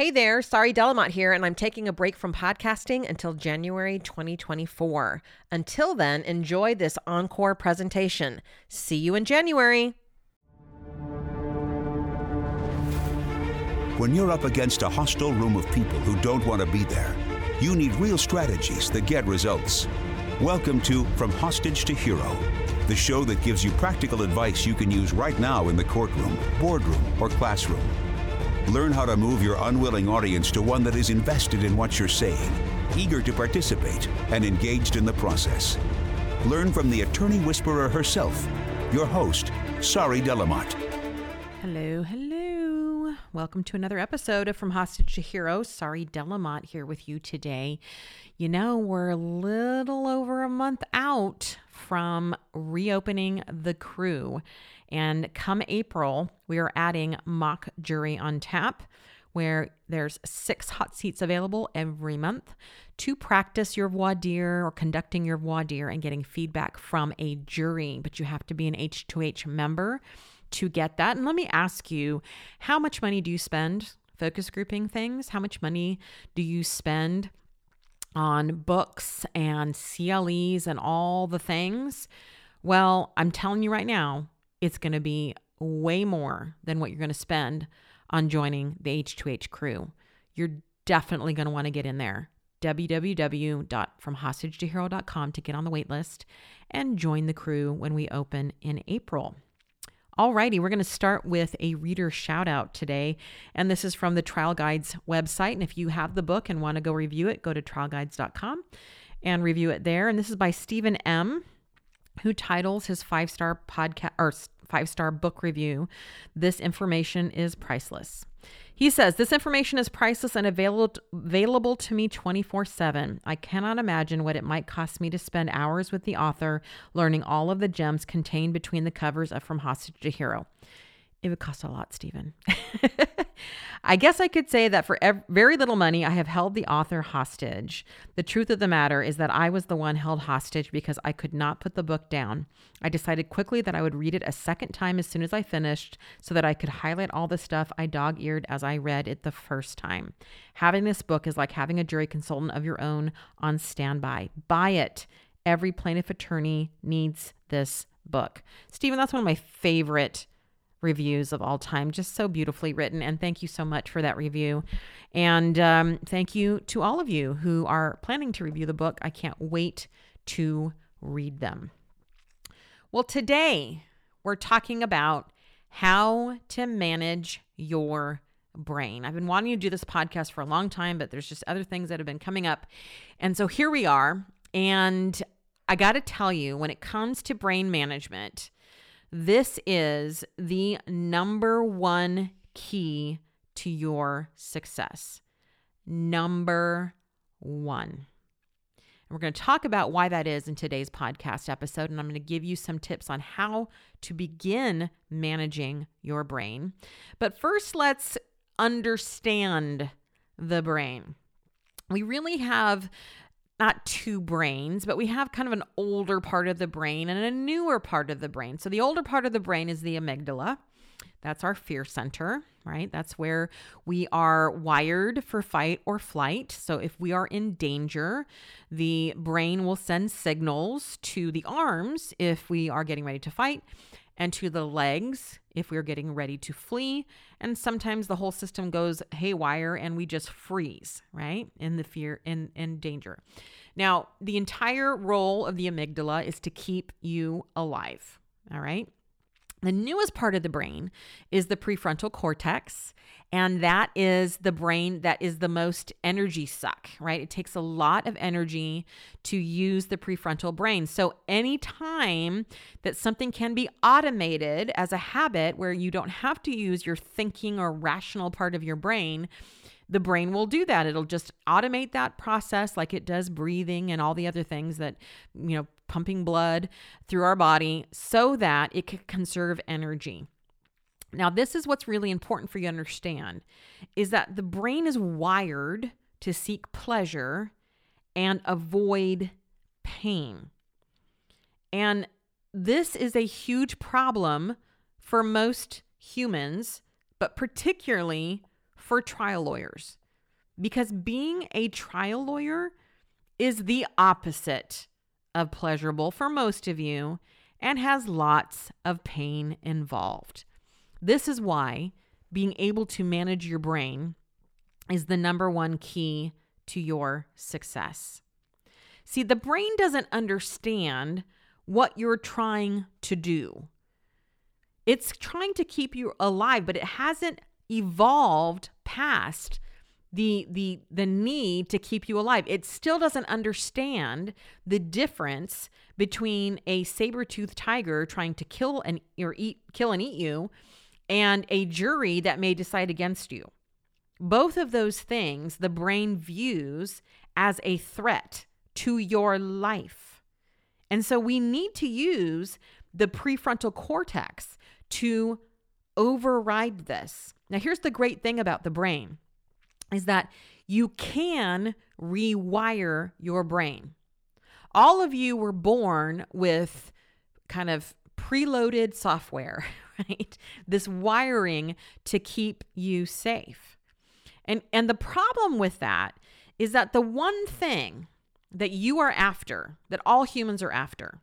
Hey there, Sari Delamotte here, and I'm taking a break from podcasting until January 2024. Until then, enjoy this encore presentation. See you in January. When you're up against a hostile room of people who don't want to be there, you need real strategies that get results. Welcome to From Hostage to Hero, the show that gives you practical advice you can use right now in the courtroom, boardroom, or classroom. Learn how to move your unwilling audience to one that is invested in what you're saying, eager to participate, and engaged in the process. Learn from the attorney whisperer herself, your host, Sari Delamotte. Hello, hello. Welcome to another episode of From Hostage to Hero. Sari Delamotte here with you today. You know, we're a little over a month out from reopening the crew. And come April, we are adding mock jury on tap, where there's six hot seats available every month to practice your voir dire or conducting your voir dire and getting feedback from a jury. But you have to be an H2H member to get that. And let me ask you, how much money do you spend focus grouping things? How much money do you spend on books and CLEs and all the things? Well, I'm telling you right now, it's going to be way more than what you're going to spend on joining the H2H crew. You're definitely going to want to get in there. www.fromhostagetohero.com to get on the waitlist and join the crew when we open in April. Alrighty, we're going to start with a reader shout out today. And this is from the Trial Guides website. And if you have the book and want to go review it, go to trialguides.com and review it there. And this is by Stephen M who titles his five star podcast or five star book review, This Information is Priceless. He says, This information is priceless and available, available to me 24 7. I cannot imagine what it might cost me to spend hours with the author learning all of the gems contained between the covers of From Hostage to Hero. It would cost a lot, Stephen. I guess I could say that for ev- very little money, I have held the author hostage. The truth of the matter is that I was the one held hostage because I could not put the book down. I decided quickly that I would read it a second time as soon as I finished so that I could highlight all the stuff I dog eared as I read it the first time. Having this book is like having a jury consultant of your own on standby. Buy it. Every plaintiff attorney needs this book. Stephen, that's one of my favorite reviews of all time. Just so beautifully written. And thank you so much for that review. And um, thank you to all of you who are planning to review the book. I can't wait to read them. Well, today we're talking about how to manage your brain. I've been wanting to do this podcast for a long time, but there's just other things that have been coming up. And so here we are. And I got to tell you, when it comes to brain management, this is the number one key to your success. Number one. And we're going to talk about why that is in today's podcast episode. And I'm going to give you some tips on how to begin managing your brain. But first, let's understand the brain. We really have not two brains, but we have kind of an older part of the brain and a newer part of the brain. So the older part of the brain is the amygdala. That's our fear center, right? That's where we are wired for fight or flight. So if we are in danger, the brain will send signals to the arms if we are getting ready to fight and to the legs if we're getting ready to flee. And sometimes the whole system goes haywire and we just freeze, right? In the fear, in, in danger. Now, the entire role of the amygdala is to keep you alive, all right? The newest part of the brain is the prefrontal cortex, and that is the brain that is the most energy suck, right? It takes a lot of energy to use the prefrontal brain. So, anytime that something can be automated as a habit where you don't have to use your thinking or rational part of your brain, the brain will do that. It'll just automate that process like it does breathing and all the other things that, you know, pumping blood through our body so that it can conserve energy. Now, this is what's really important for you to understand is that the brain is wired to seek pleasure and avoid pain. And this is a huge problem for most humans, but particularly for trial lawyers because being a trial lawyer is the opposite of pleasurable for most of you and has lots of pain involved. This is why being able to manage your brain is the number one key to your success. See, the brain doesn't understand what you're trying to do. It's trying to keep you alive, but it hasn't evolved past the the the need to keep you alive. It still doesn't understand the difference between a saber-toothed tiger trying to kill and or eat kill and eat you and a jury that may decide against you. Both of those things the brain views as a threat to your life. And so we need to use the prefrontal cortex to override this. Now, here's the great thing about the brain is that you can rewire your brain. All of you were born with kind of preloaded software, right? This wiring to keep you safe. And and the problem with that is that the one thing that you are after, that all humans are after,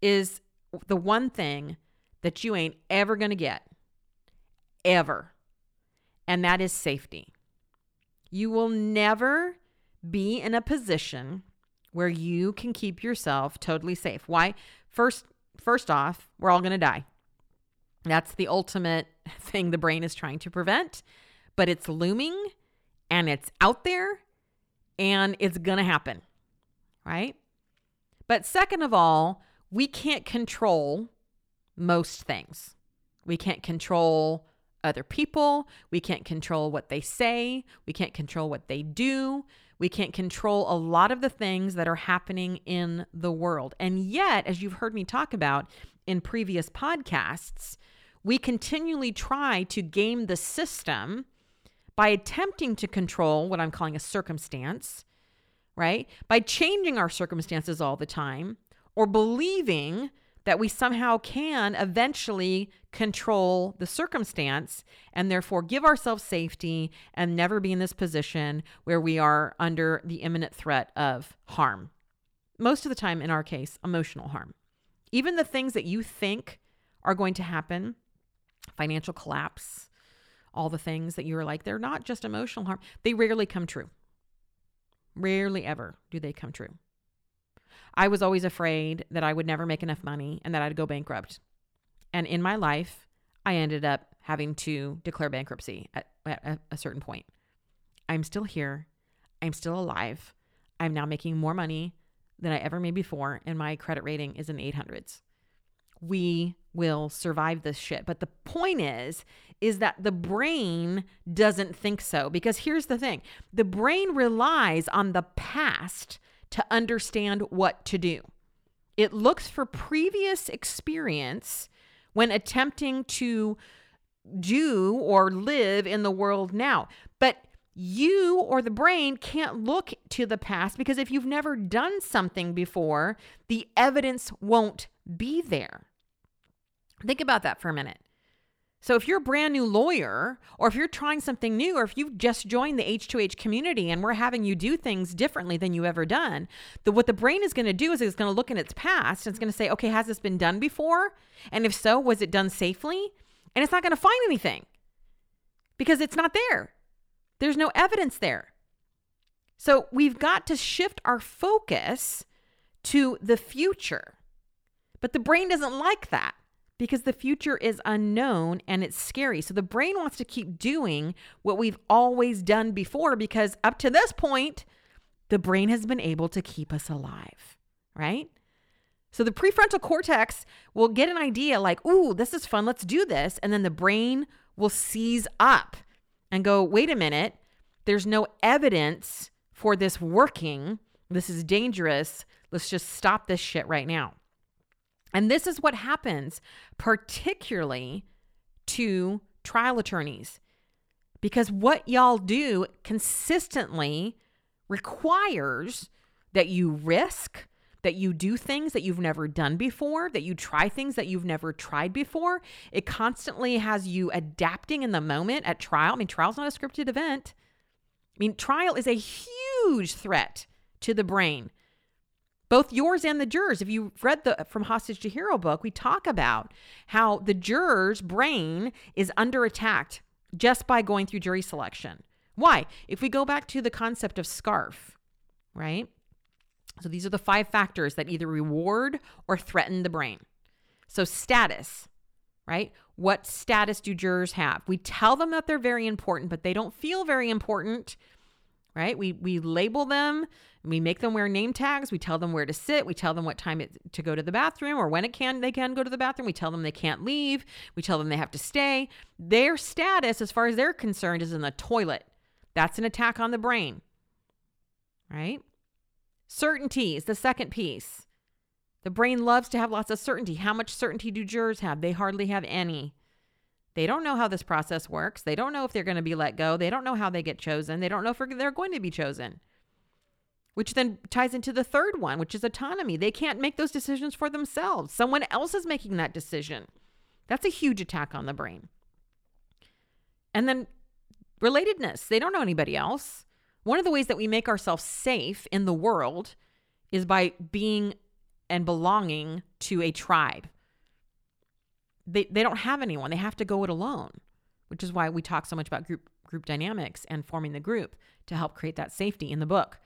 is the one thing that you ain't ever going to get. Ever. And that is safety. You will never be in a position where you can keep yourself totally safe. Why? First first off, we're all going to die. That's the ultimate thing the brain is trying to prevent, but it's looming and it's out there and it's going to happen right? But second of all, we can't control most things. We can't control other people. We can't control what they say. We can't control what they do. We can't control a lot of the things that are happening in the world. And yet, as you've heard me talk about in previous podcasts, we continually try to game the system by attempting to control what I'm calling a circumstance right? By changing our circumstances all the time or believing that we somehow can eventually control the circumstance and therefore give ourselves safety and never be in this position where we are under the imminent threat of harm. Most of the time, in our case, emotional harm. Even the things that you think are going to happen, financial collapse, all the things that you're like, they're not just emotional harm, they rarely come true. Rarely ever do they come true. I was always afraid that I would never make enough money and that I'd go bankrupt. And in my life, I ended up having to declare bankruptcy at, at a certain point. I'm still here. I'm still alive. I'm now making more money than I ever made before, and my credit rating is in the 800s. We will survive this shit. But the point is, is that the brain doesn't think so. Because here's the thing the brain relies on the past to understand what to do. It looks for previous experience when attempting to do or live in the world now. But you or the brain can't look to the past because if you've never done something before, the evidence won't be there. Think about that for a minute. So, if you're a brand new lawyer, or if you're trying something new, or if you've just joined the H2H community and we're having you do things differently than you ever done, the, what the brain is going to do is it's going to look in its past and it's going to say, okay, has this been done before? And if so, was it done safely? And it's not going to find anything because it's not there. There's no evidence there. So, we've got to shift our focus to the future. But the brain doesn't like that because the future is unknown and it's scary. So the brain wants to keep doing what we've always done before because up to this point, the brain has been able to keep us alive, right? So the prefrontal cortex will get an idea like, ooh, this is fun, let's do this. And then the brain will seize up and go, wait a minute, there's no evidence for this working. This is dangerous. Let's just stop this shit right now. And this is what happens, particularly to trial attorneys, because what y'all do consistently requires that you risk, that you do things that you've never done before, that you try things that you've never tried before. It constantly has you adapting in the moment at trial. I mean, trial's not a scripted event. I mean, trial is a huge threat to the brain, both yours and the jurors. If you read the From Hostage to Hero book, we talk about how the juror's brain is under attack just by going through jury selection. Why? If we go back to the concept of SCARF, right? So these are the five factors that either reward or threaten the brain. So, status, right? What status do jurors have? We tell them that they're very important, but they don't feel very important, right? We, we label them, we make them wear name tags, we tell them where to sit, we tell them what time it, to go to the bathroom or when it can they can go to the bathroom, we tell them they can't leave, we tell them they have to stay. Their status, as far as they're concerned, is in the toilet. That's an attack on the brain, right? Certainty is the second piece. The brain loves to have lots of certainty. How much certainty do jurors have? They hardly have any. They don't know how this process works. They don't know if they're going to be let go. They don't know how they get chosen. They don't know if they're going to be chosen. Which then ties into the third one, which is autonomy. They can't make those decisions for themselves. Someone else is making that decision. That's a huge attack on the brain. And then relatedness. They don't know anybody else. One of the ways that we make ourselves safe in the world is by being and belonging to a tribe. They, they don't have anyone. They have to go it alone, which is why we talk so much about group group dynamics and forming the group to help create that safety in the book.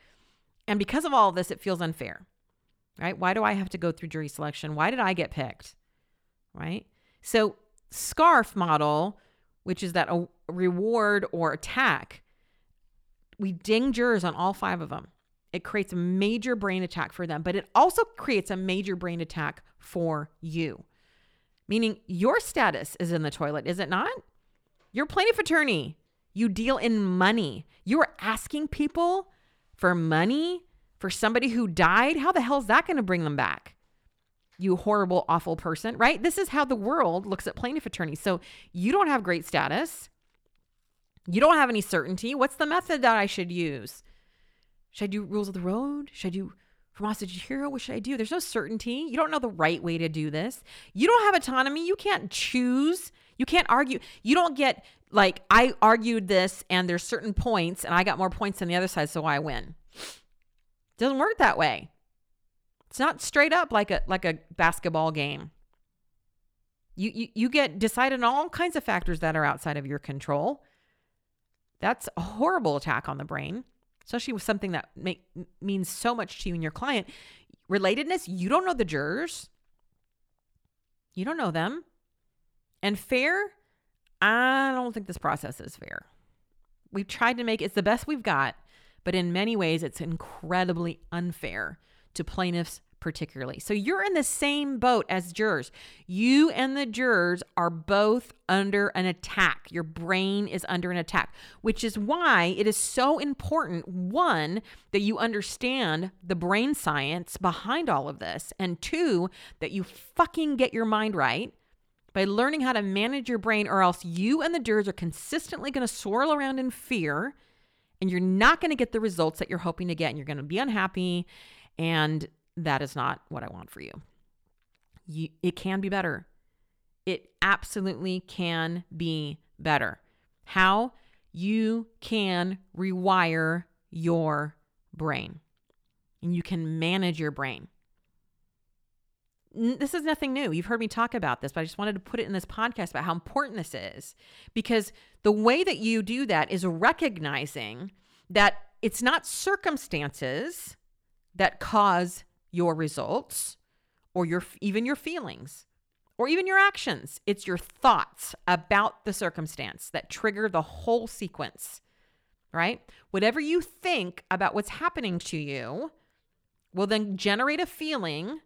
And because of all of this, it feels unfair, right? Why do I have to go through jury selection? Why did I get picked, right? So, SCARF model, which is that a reward or attack, we ding jurors on all five of them. It creates a major brain attack for them, but it also creates a major brain attack for you. Meaning your status is in the toilet, is it not? You're plaintiff attorney. You deal in money. You are asking people for money for somebody who died. How the hell is that going to bring them back? You horrible, awful person, right? This is how the world looks at plaintiff attorneys. So you don't have great status. You don't have any certainty. What's the method that I should use? Should I do rules of the road? Should I do from hostage to hero? What should I do? There's no certainty. You don't know the right way to do this. You don't have autonomy. You can't choose. You can't argue. You don't get like I argued this and there's certain points and I got more points than the other side, so I win. Doesn't work that way. It's not straight up like a like a basketball game. You, you you get decided on all kinds of factors that are outside of your control. That's a horrible attack on the brain, especially with something that make, means so much to you and your client. Relatedness, you don't know the jurors. You don't know them. And fair, I don't think this process is fair. We've tried to make it's the best we've got, but in many ways it's incredibly unfair to plaintiffs particularly. So you're in the same boat as jurors. You and the jurors are both under an attack. Your brain is under an attack, which is why it is so important one, that you understand the brain science behind all of this, and two, that you fucking get your mind right by learning how to manage your brain, or else you and the jurors are consistently going to swirl around in fear and you're not going to get the results that you're hoping to get, and you're going to be unhappy. And that is not what I want for you. you it can be better. It absolutely can be better. How? You can rewire your brain and you can manage your brain. This is nothing new. You've heard me talk about this, but I just wanted to put it in this podcast about how important this is because the way that you do that is recognizing that it's not circumstances that cause your results or your even your feelings or even your actions. It's your thoughts about the circumstance that trigger the whole sequence. Right? Whatever you think about what's happening to you will then generate a feeling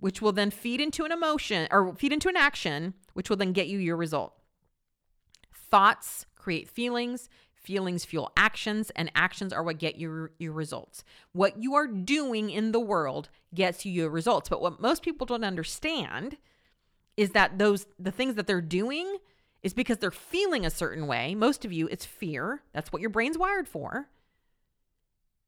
which will then feed into an emotion or feed into an action which will then get you your result. Thoughts create feelings, Feelings fuel actions, and actions are what get you your results. What you are doing in the world gets you your results. But what most people don't understand is that those the things that they're doing is because they're feeling a certain way. Most of you, it's fear. That's what your brain's wired for.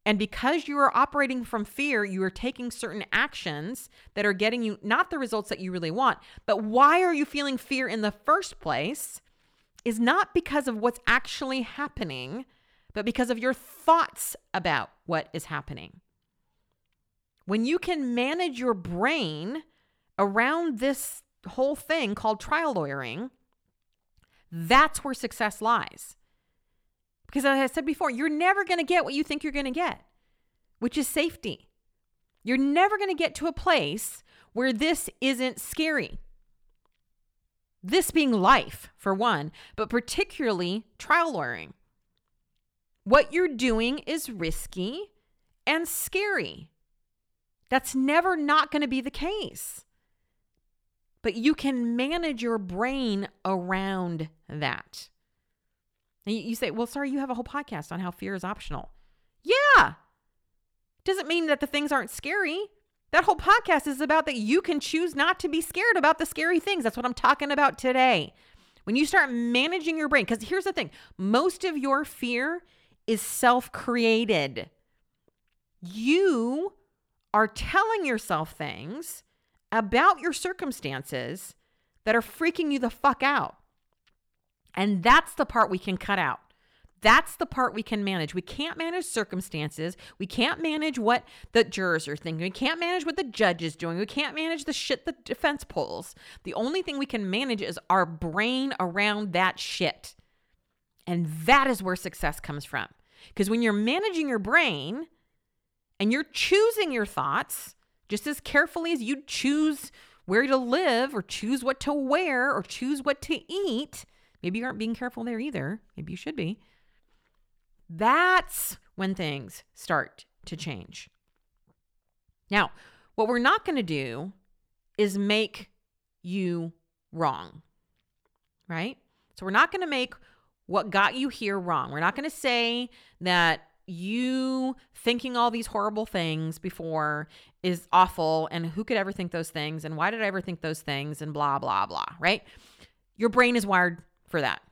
And because you are operating from fear, you are taking certain actions that are getting you not the results that you really want. But why are you feeling fear in the first place is not because of what's actually happening, but because of your thoughts about what is happening. When you can manage your brain around this whole thing called trial lawyering, that's where success lies. Because as I said before, you're never going to get what you think you're going to get, which is safety. You're never going to get to a place where this isn't scary. This being life, for one, but particularly trial lawyering. What you're doing is risky and scary. That's never not going to be the case. But you can manage your brain around that. And you say, well, Sari, you have a whole podcast on how fear is optional. Yeah. Doesn't mean that the things aren't scary. That whole podcast is about that you can choose not to be scared about the scary things. That's what I'm talking about today. When you start managing your brain, because here's the thing most of your fear is self created. You are telling yourself things about your circumstances that are freaking you the fuck out. And that's the part we can cut out. That's the part we can manage. We can't manage circumstances. We can't manage what the jurors are thinking. We can't manage what the judge is doing. We can't manage the shit the defense pulls. The only thing we can manage is our brain around that shit. And that is where success comes from. Because when you're managing your brain and you're choosing your thoughts just as carefully as you choose where to live or choose what to wear or choose what to eat, Maybe you aren't being careful there either. Maybe you should be. That's when things start to change. Now, what we're not going to do is make you wrong, right? So we're not going to make what got you here wrong. We're not going to say that you thinking all these horrible things before is awful and who could ever think those things and why did I ever think those things and blah, blah, blah, right? Your brain is wired for that.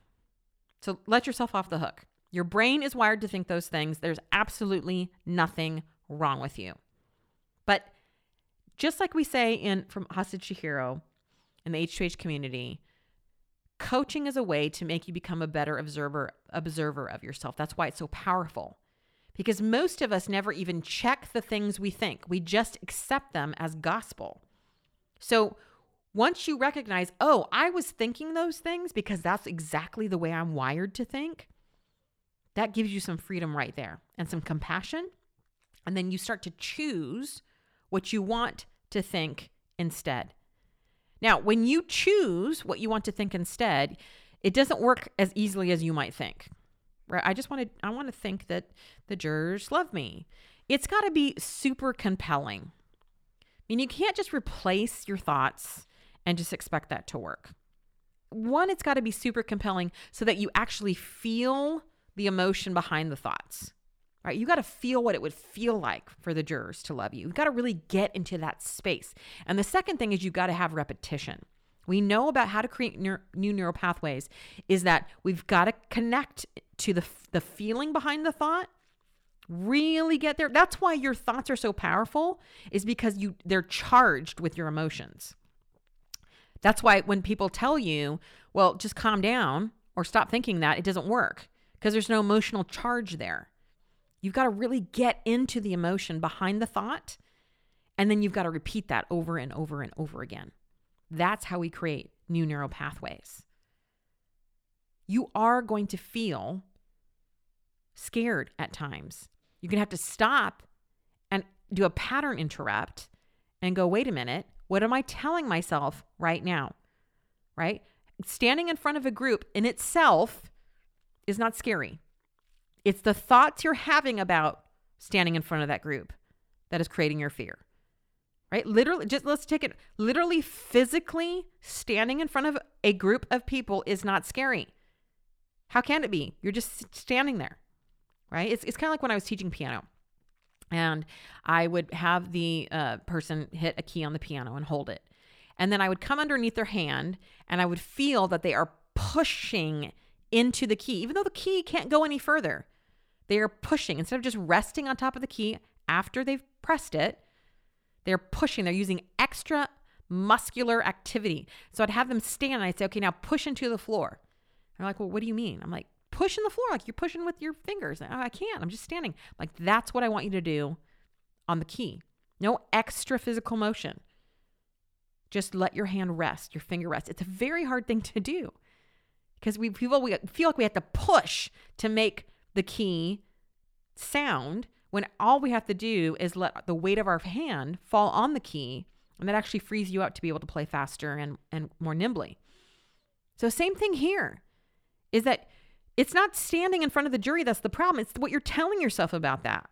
So let yourself off the hook. Your brain is wired to think those things. There's absolutely nothing wrong with you. But just like we say in from Hostage to Hero in the H2H community, coaching is a way to make you become a better observer observer of yourself. That's why it's so powerful. Because most of us never even check the things we think. We just accept them as gospel. So once you recognize, oh, I was thinking those things because that's exactly the way I'm wired to think, that gives you some freedom right there and some compassion. And then you start to choose what you want to think instead. Now, when you choose what you want to think instead, it doesn't work as easily as you might think. Right? I just want to I want to think that the jurors love me. It's got to be super compelling. I mean, you can't just replace your thoughts and just expect that to work. One, it's got to be super compelling so that you actually feel the emotion behind the thoughts. Right? You got to feel what it would feel like for the jurors to love you. You've got to really get into that space. And the second thing is you've got to have repetition. We know about how to create new neural pathways is that we've got to connect to the the feeling behind the thought really get there that's why your thoughts are so powerful is because you they're charged with your emotions that's why when people tell you, well, just calm down or stop thinking that, it doesn't work because there's no emotional charge there. You've got to really get into the emotion behind the thought. And then you've got to repeat that over and over and over again. That's how we create new neural pathways. You are going to feel scared at times. You're going to have to stop and do a pattern interrupt and go, wait a minute, what am I telling myself right now? Right? Standing in front of a group in itself is not scary. It's the thoughts you're having about standing in front of that group that is creating your fear. Right? Literally, just let's take it literally physically standing in front of a group of people is not scary. How can it be? You're just standing there. Right? It's, it's kind of like when I was teaching piano and I would have the uh, person hit a key on the piano and hold it. And then I would come underneath their hand and I would feel that they are pushing into the key, even though the key can't go any further. they are pushing instead of just resting on top of the key after they've pressed it. They're pushing, they're using extra muscular activity. So I'd have them stand and I'd say, okay, now push into the floor. they're like, well, what do you mean? I'm like, push in the floor, like you're pushing with your fingers. Oh, I can't, I'm just standing. I'm like, that's what I want you to do on the key. No extra physical motion. Just let your hand rest, your finger rest. It's a very hard thing to do because we people we feel like we have to push to make the key sound when all we have to do is let the weight of our hand fall on the key and that actually frees you up to be able to play faster and, and more nimbly. So same thing here is that it's not standing in front of the jury that's the problem. It's what you're telling yourself about that.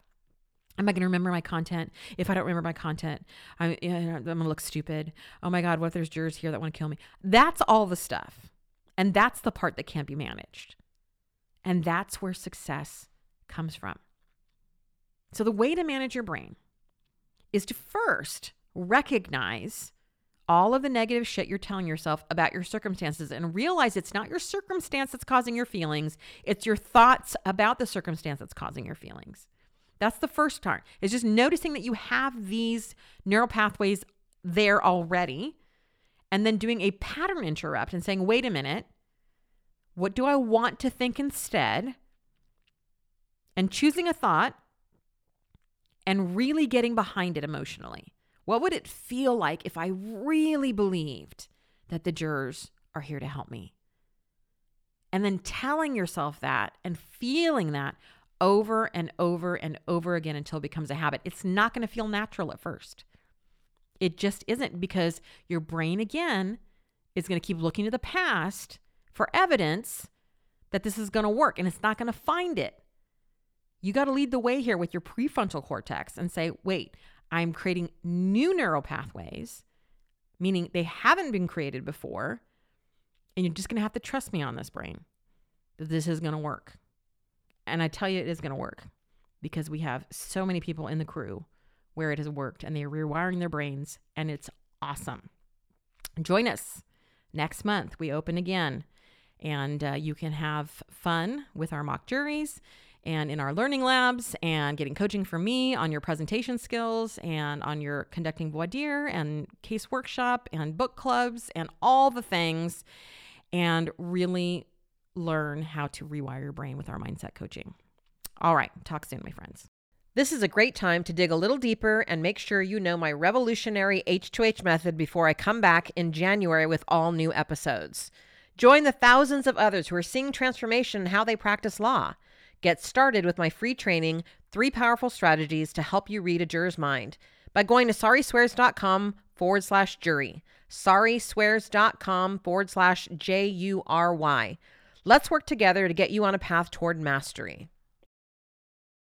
Am I going to remember my content? If I don't remember my content, I'm, I'm going to look stupid. Oh my God, what if there's jurors here that want to kill me? That's all the stuff. And that's the part that can't be managed. And that's where success comes from. So, the way to manage your brain is to first recognize all of the negative shit you're telling yourself about your circumstances and realize it's not your circumstance that's causing your feelings, it's your thoughts about the circumstance that's causing your feelings. That's the first part. Is just noticing that you have these neural pathways there already and then doing a pattern interrupt and saying, "Wait a minute. What do I want to think instead?" And choosing a thought and really getting behind it emotionally. What would it feel like if I really believed that the jurors are here to help me? And then telling yourself that and feeling that over and over and over again until it becomes a habit. It's not going to feel natural at first. It just isn't because your brain, again, is going to keep looking to the past for evidence that this is going to work and it's not going to find it. You got to lead the way here with your prefrontal cortex and say, wait, I'm creating new neural pathways, meaning they haven't been created before. And you're just going to have to trust me on this brain that this is going to work. And I tell you, it is going to work because we have so many people in the crew where it has worked and they're rewiring their brains and it's awesome. Join us next month. We open again and uh, you can have fun with our mock juries and in our learning labs and getting coaching from me on your presentation skills and on your conducting voir dire and case workshop and book clubs and all the things and really learn how to rewire your brain with our mindset coaching. All right, talk soon, my friends. This is a great time to dig a little deeper and make sure you know my revolutionary H2H method before I come back in January with all new episodes. Join the thousands of others who are seeing transformation in how they practice law. Get started with my free training, Three Powerful Strategies to Help You Read a Juror's Mind, by going to sariswears.com forward slash jury. Sariswears.com forward slash J U R Y. Let's work together to get you on a path toward mastery.